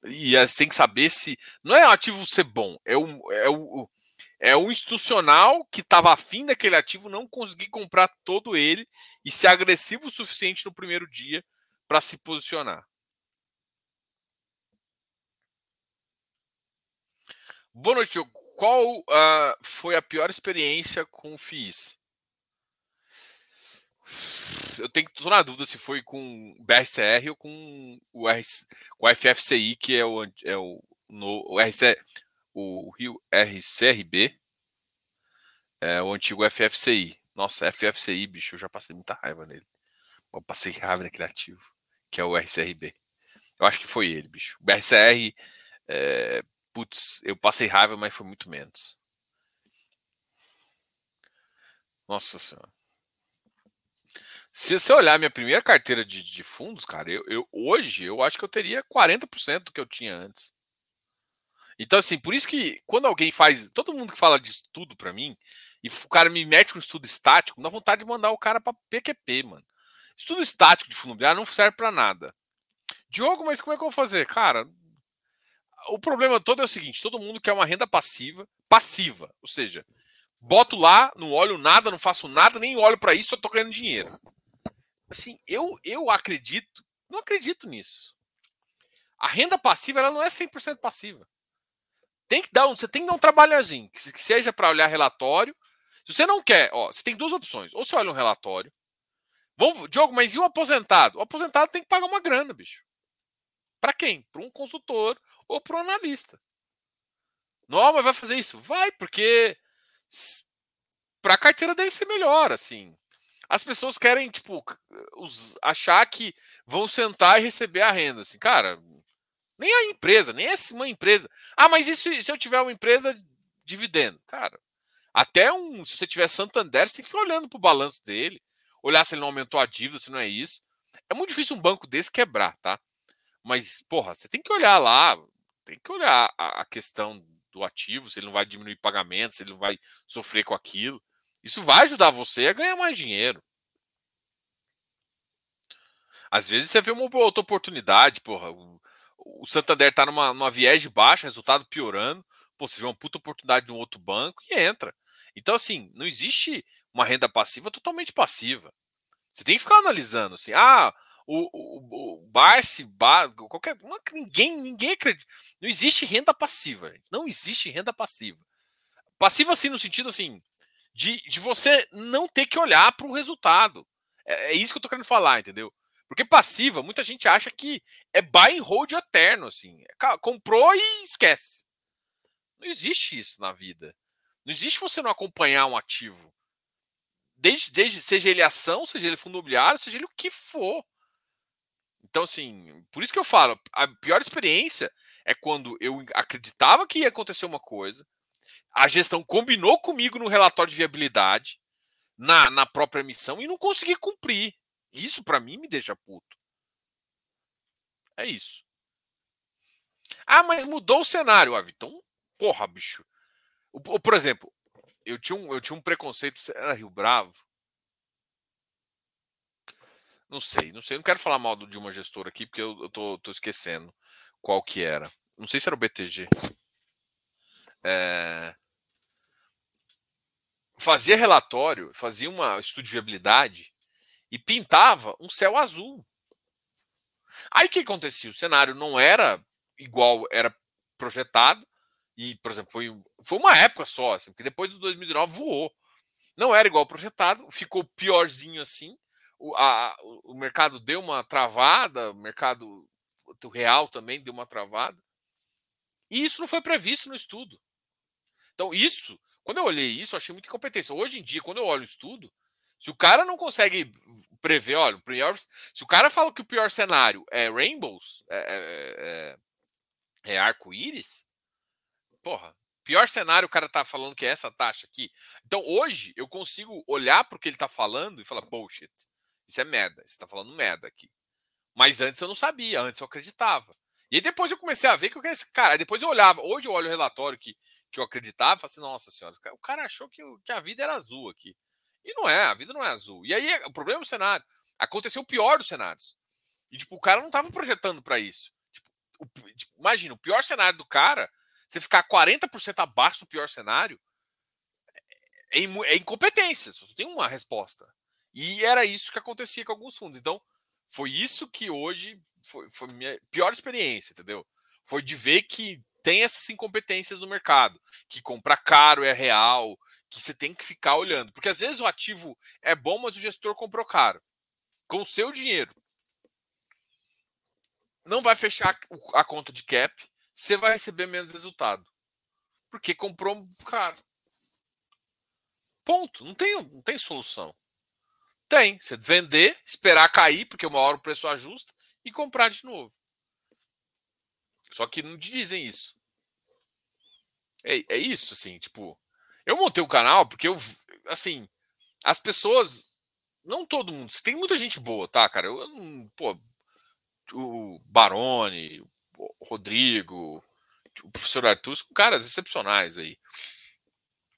E você tem que saber se. Não é ativo ser bom, é o, é o, é o institucional que estava afim daquele ativo não conseguir comprar todo ele e ser agressivo o suficiente no primeiro dia para se posicionar. Boa noite, Diogo. Qual uh, foi a pior experiência com o FIIs? Eu tenho tô na dúvida se foi com o BRCR ou com o, RC, o FFCI, que é o, é o, no, o, RC, o Rio RCRB, é o antigo FFCI. Nossa, FFCI, bicho, eu já passei muita raiva nele. Eu passei raiva naquele ativo, que é o RCRB. Eu acho que foi ele, bicho. O BRCR é, putz, eu passei raiva, mas foi muito menos. Nossa senhora. Se você olhar minha primeira carteira de, de fundos, cara, eu, eu, hoje eu acho que eu teria 40% do que eu tinha antes. Então, assim, por isso que quando alguém faz. Todo mundo que fala de estudo para mim, e o cara me mete um estudo estático, dá vontade de mandar o cara para PQP, mano. Estudo estático de fundo imobiliário não serve para nada. Diogo, mas como é que eu vou fazer? Cara, o problema todo é o seguinte: todo mundo quer uma renda passiva, passiva, ou seja, boto lá, não olho nada, não faço nada, nem olho para isso, só tô ganhando dinheiro. Assim, eu eu acredito, não acredito nisso. A renda passiva ela não é 100% passiva. Tem que dar, você tem que dar um trabalhozinho, que seja para olhar relatório. Se você não quer, ó, você tem duas opções. Ou você olha um relatório. Vamos, Diogo, mas e o aposentado? O aposentado tem que pagar uma grana, bicho. Para quem? Para um consultor ou para um analista. Não, mas vai fazer isso? Vai, porque para a carteira dele ser melhor, assim. As pessoas querem, tipo, os, achar que vão sentar e receber a renda. Assim, cara, nem a empresa, nem essa uma empresa. Ah, mas isso se eu tiver uma empresa dividendo? Cara, até um. Se você tiver Santander, você tem que ficar olhando para o balanço dele, olhar se ele não aumentou a dívida, se não é isso. É muito difícil um banco desse quebrar, tá? Mas, porra, você tem que olhar lá, tem que olhar a, a questão do ativo, se ele não vai diminuir pagamento, se ele não vai sofrer com aquilo. Isso vai ajudar você a ganhar mais dinheiro. Às vezes você vê uma outra oportunidade, porra. O, o Santander tá numa, numa viés de baixa, resultado piorando. Pô, você vê uma puta oportunidade de um outro banco e entra. Então, assim, não existe uma renda passiva totalmente passiva. Você tem que ficar analisando assim, ah, o, o, o Barsi, Bar, qualquer. Ninguém, ninguém acredita. Não existe renda passiva, gente. Não existe renda passiva. Passiva, assim, no sentido assim, de, de você não ter que olhar para o resultado. É, é, isso que eu tô querendo falar, entendeu? Porque passiva, muita gente acha que é buy and hold eterno, assim. Comprou e esquece. Não existe isso na vida. Não existe você não acompanhar um ativo. Desde, desde seja ele ação, seja ele fundo imobiliário, seja ele o que for. Então, assim, por isso que eu falo, a pior experiência é quando eu acreditava que ia acontecer uma coisa, a gestão combinou comigo no relatório de viabilidade, na, na própria emissão, e não consegui cumprir. Isso, para mim, me deixa puto. É isso. Ah, mas mudou o cenário, ah, Então, porra, bicho. Por exemplo, eu tinha um, eu tinha um preconceito, era Rio Bravo. Não sei, não sei. Não quero falar mal de uma gestora aqui, porque eu, eu tô, tô esquecendo qual que era. Não sei se era o BTG. É... Fazia relatório, fazia uma estudo de viabilidade e pintava um céu azul. Aí o que acontecia? O cenário não era igual era projetado, e, por exemplo, foi, foi uma época só, assim, porque depois do 2019 voou. Não era igual projetado, ficou piorzinho assim o, a, o mercado deu uma travada, o mercado o real também deu uma travada. E isso não foi previsto no estudo. Então, isso, quando eu olhei isso, eu achei muita incompetência. Hoje em dia, quando eu olho o estudo, se o cara não consegue prever, olha, o pior, se o cara fala que o pior cenário é rainbows, é, é, é, é arco-íris, porra, pior cenário o cara tá falando que é essa taxa aqui. Então, hoje, eu consigo olhar para o que ele tá falando e falar, bullshit. Isso é merda. Você está falando merda aqui. Mas antes eu não sabia, antes eu acreditava. E aí depois eu comecei a ver que eu queria. Cara, depois eu olhava. Hoje eu olho o relatório que, que eu acreditava e falei assim: nossa senhora, o cara achou que, que a vida era azul aqui. E não é, a vida não é azul. E aí o problema é o cenário. Aconteceu o pior dos cenários. E, tipo, o cara não estava projetando para isso. Tipo, o, tipo, imagina, o pior cenário do cara, você ficar 40% abaixo do pior cenário, é, é, é incompetência. Só tem uma resposta. E era isso que acontecia com alguns fundos. Então, foi isso que hoje foi, foi minha pior experiência, entendeu? Foi de ver que tem essas incompetências no mercado, que comprar caro é real, que você tem que ficar olhando. Porque às vezes o ativo é bom, mas o gestor comprou caro. Com o seu dinheiro. Não vai fechar a conta de cap, você vai receber menos resultado. Porque comprou caro. Ponto. Não tem, não tem solução. Tem. Você vender, esperar cair, porque uma hora o preço ajusta, e comprar de novo. Só que não dizem isso. É, é isso, assim, tipo. Eu montei o canal porque eu, assim, as pessoas. Não todo mundo. Tem muita gente boa, tá, cara? Eu, eu pô, o Barone, o Rodrigo, o professor Arthur, são caras excepcionais aí.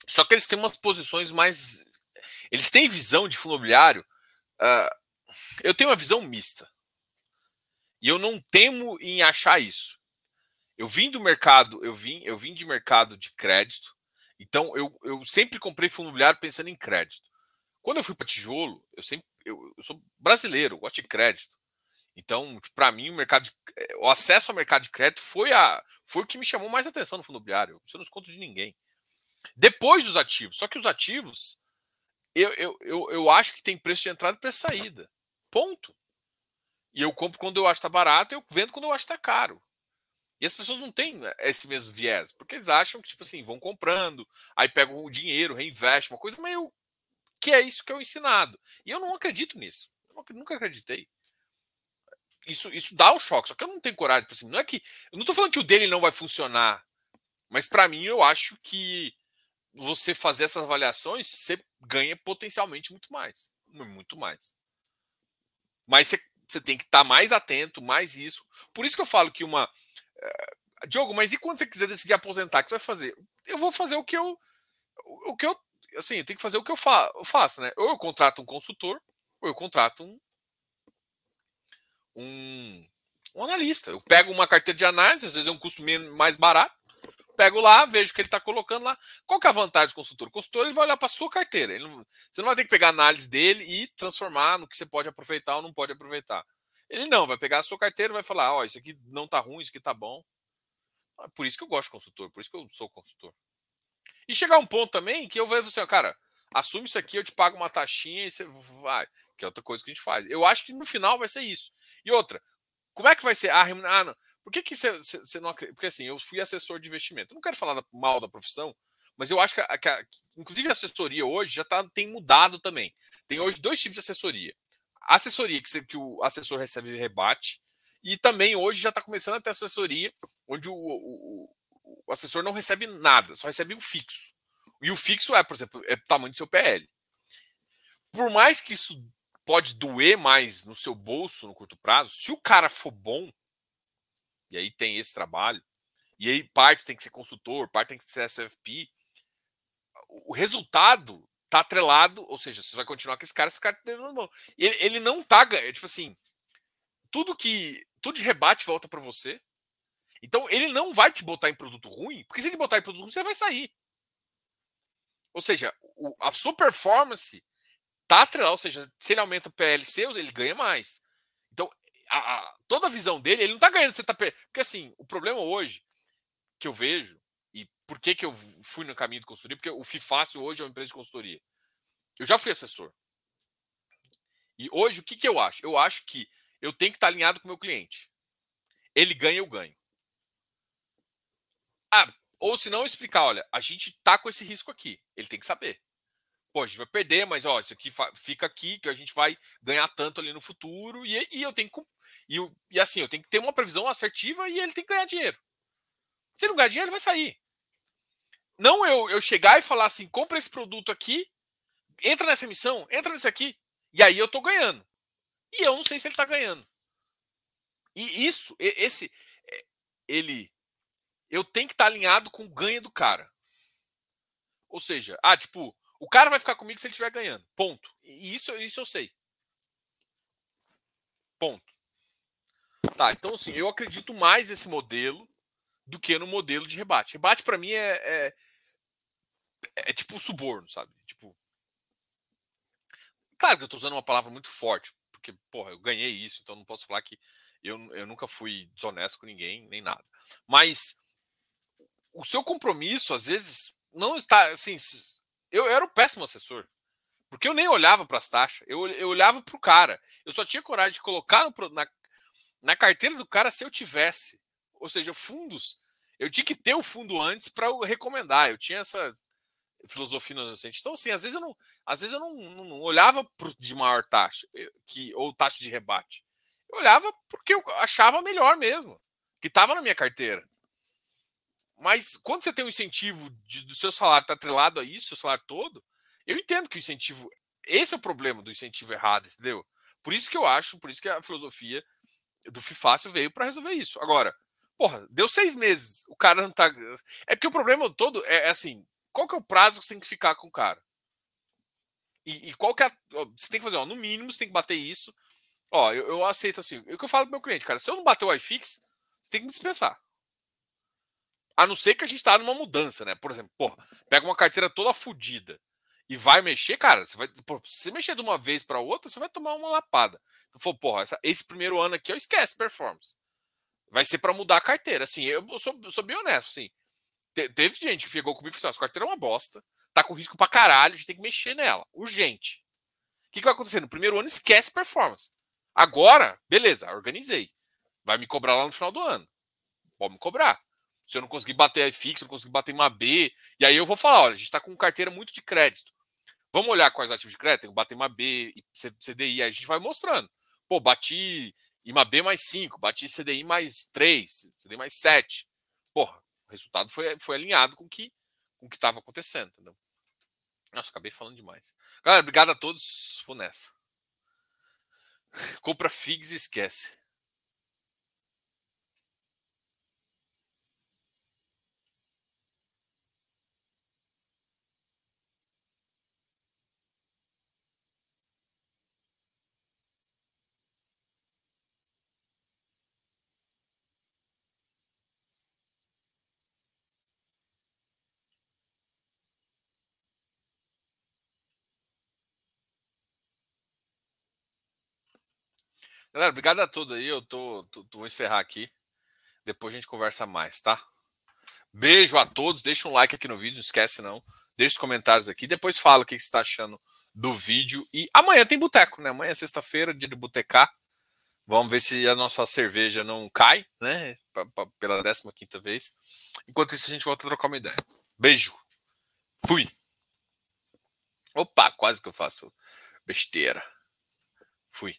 Só que eles têm umas posições mais. Eles têm visão de fundo imobiliário. Uh, eu tenho uma visão mista. E eu não temo em achar isso. Eu vim do mercado, eu vim, eu vim de mercado de crédito. Então eu, eu sempre comprei fundo imobiliário pensando em crédito. Quando eu fui para tijolo, eu sempre eu, eu, sou brasileiro, gosto de crédito. Então, para mim, o mercado de, o acesso ao mercado de crédito foi a foi o que me chamou mais atenção no fundo imobiliário. Isso eu não desconto de ninguém. Depois dos ativos, só que os ativos eu, eu, eu, eu acho que tem preço de entrada e preço de saída. Ponto. E eu compro quando eu acho que tá barato, eu vendo quando eu acho que tá caro. E as pessoas não têm esse mesmo viés, porque eles acham que, tipo assim, vão comprando, aí pegam o dinheiro, reinvestem, uma coisa meio. que é isso que é o ensinado. E eu não acredito nisso. Eu nunca acreditei. Isso, isso dá um choque, só que eu não tenho coragem. Tipo assim, não é que. Eu não tô falando que o dele não vai funcionar, mas para mim eu acho que você fazer essas avaliações, você ganha potencialmente muito mais. Muito mais. Mas você, você tem que estar tá mais atento, mais isso. Por isso que eu falo que uma Uh, Diogo, mas e quando você quiser decidir aposentar, o que você vai fazer? Eu vou fazer o que eu. O que eu. Assim, eu tenho que fazer o que eu, fa eu faço, né? Ou eu contrato um consultor, ou eu contrato um, um, um analista. Eu pego uma carteira de análise, às vezes é um custo mais barato, pego lá, vejo o que ele está colocando lá. Qual que é a vantagem do consultor? O consultor ele vai olhar para sua carteira. Não, você não vai ter que pegar a análise dele e transformar no que você pode aproveitar ou não pode aproveitar. Ele não, vai pegar a sua carteira e vai falar: Ó, isso aqui não tá ruim, isso aqui tá bom. Ah, por isso que eu gosto de consultor, por isso que eu sou consultor. E chegar um ponto também que eu vejo assim, ó, cara, assume isso aqui, eu te pago uma taxinha e você vai. Que é outra coisa que a gente faz. Eu acho que no final vai ser isso. E outra, como é que vai ser? Ah, ah não. Por que, você, não acredita? Porque assim, eu fui assessor de investimento. Não quero falar mal da profissão, mas eu acho que, a, que a, inclusive a assessoria hoje já tá, tem mudado também. Tem hoje dois tipos de assessoria assessoria que, que o assessor recebe rebate, e também hoje já está começando a ter assessoria onde o, o, o, assessor não recebe nada, só recebe um fixo. E o fixo é, por exemplo, é o tamanho do seu PL. Por mais que isso pode doer mais no seu bolso no curto prazo, se o cara for bom, e aí tem esse trabalho, e aí parte tem que ser consultor, parte tem que ser SFP, o resultado tá atrelado, ou seja, você vai continuar com esse cara, esse cara tá na mão. Ele, ele não tá ganhando, tipo assim, tudo que tudo de rebate volta para você. Então ele não vai te botar em produto ruim, porque se ele botar em produto ruim, você vai sair. Ou seja, o, a sua performance tá atrelada, ou seja, se ele aumenta o PLC, ele ganha mais. A, a, toda a visão dele, ele não tá ganhando, você tá Porque assim, o problema hoje que eu vejo por que, que eu fui no caminho de consultoria? Porque o FIFácil hoje é uma empresa de consultoria. Eu já fui assessor. E hoje, o que, que eu acho? Eu acho que eu tenho que estar alinhado com o meu cliente. Ele ganha, eu ganho. Ah, ou se não, explicar, olha, a gente tá com esse risco aqui. Ele tem que saber. Pô, a gente vai perder, mas ó, isso aqui fica aqui, que a gente vai ganhar tanto ali no futuro, e, e eu tenho que. E, e assim, eu tenho que ter uma previsão assertiva e ele tem que ganhar dinheiro. Se ele não ganhar dinheiro, ele vai sair. Não eu, eu chegar e falar assim, compra esse produto aqui, entra nessa emissão, entra nesse aqui, e aí eu tô ganhando. E eu não sei se ele tá ganhando. E isso, esse, é, ele, eu tenho que estar tá alinhado com o ganho do cara. Ou seja, ah, tipo, o cara vai ficar comigo se ele estiver ganhando. Ponto. E isso, isso eu sei. Ponto. Tá, então assim, eu acredito mais nesse modelo do que no modelo de rebate. Rebate para mim é, é, é tipo suborno, sabe? Tipo, claro que eu tô usando uma palavra muito forte, porque porra, eu ganhei isso, então não posso falar que eu, eu nunca fui desonesto com ninguém nem nada. Mas o seu compromisso às vezes não está assim. Eu, eu era o péssimo assessor. Porque eu nem olhava para as taxas, eu, eu olhava para o cara. Eu só tinha coragem de colocar no, na, na carteira do cara se eu tivesse. Ou seja, fundos. Eu tinha que ter o fundo antes para eu recomendar. Eu tinha essa filosofia inocente. Então, assim, às vezes eu não, às vezes eu não, não, não olhava pro, de maior taxa eh, que, ou taxa de rebate. Eu olhava porque eu achava melhor mesmo, que estava na minha carteira. Mas quando você tem um incentivo de, do seu salário tá atrelado a isso, seu salário todo, eu entendo que o incentivo. Esse é o problema do incentivo errado, entendeu? Por isso que eu acho, por isso que a filosofia do FIFácil veio para resolver isso. Agora, porra, deu seis meses, o cara não tá. É porque o problema todo é, é assim: qual que é o prazo que você tem que ficar com o cara? E, e qual que é. A... Você tem que fazer, ó, no mínimo, você tem que bater isso. Ó, eu, eu aceito assim. É o que eu falo pro meu cliente, cara. Se eu não bater o iFix, você tem que me dispensar. A não ser que a gente tá numa mudança, né? Por exemplo, porra, pega uma carteira toda fodida e vai mexer, cara, você vai. Pô, se você mexer de uma vez para outra, você vai tomar uma lapada. Então, falou, porra, essa, esse primeiro ano aqui eu esquece performance. Vai ser para mudar a carteira. Assim, eu sou, eu sou bem honesto, assim. Te, teve gente que chegou comigo e falou assim: a carteira é uma bosta, tá com risco pra caralho, a gente tem que mexer nela. Urgente. O que, que vai acontecer? No primeiro ano, esquece performance. Agora, beleza, organizei. Vai me cobrar lá no final do ano. Pode me cobrar. Se eu não conseguir bater fixo, não conseguir bater uma B, e aí eu vou falar: olha, a gente está com carteira muito de crédito. Vamos olhar quais ativos de crédito? Tem bater uma B, CDI, aí a gente vai mostrando. Pô, bati uma B mais 5, bati CDI mais 3, CDI mais 7. Porra, o resultado foi, foi alinhado com que, o que estava acontecendo, entendeu? Nossa, acabei falando demais. Galera, obrigado a todos. Vou nessa. (laughs) Compra FIGS e esquece. Galera, obrigado a todos aí. Eu tô, tô, tô, vou encerrar aqui. Depois a gente conversa mais, tá? Beijo a todos. Deixa um like aqui no vídeo, não esquece não. Deixa os comentários aqui. Depois fala o que você está achando do vídeo. E amanhã tem boteco, né? Amanhã é sexta-feira, dia de botecar. Vamos ver se a nossa cerveja não cai, né? P -p pela 15 quinta vez. Enquanto isso, a gente volta a trocar uma ideia. Beijo. Fui. Opa, quase que eu faço besteira. Fui.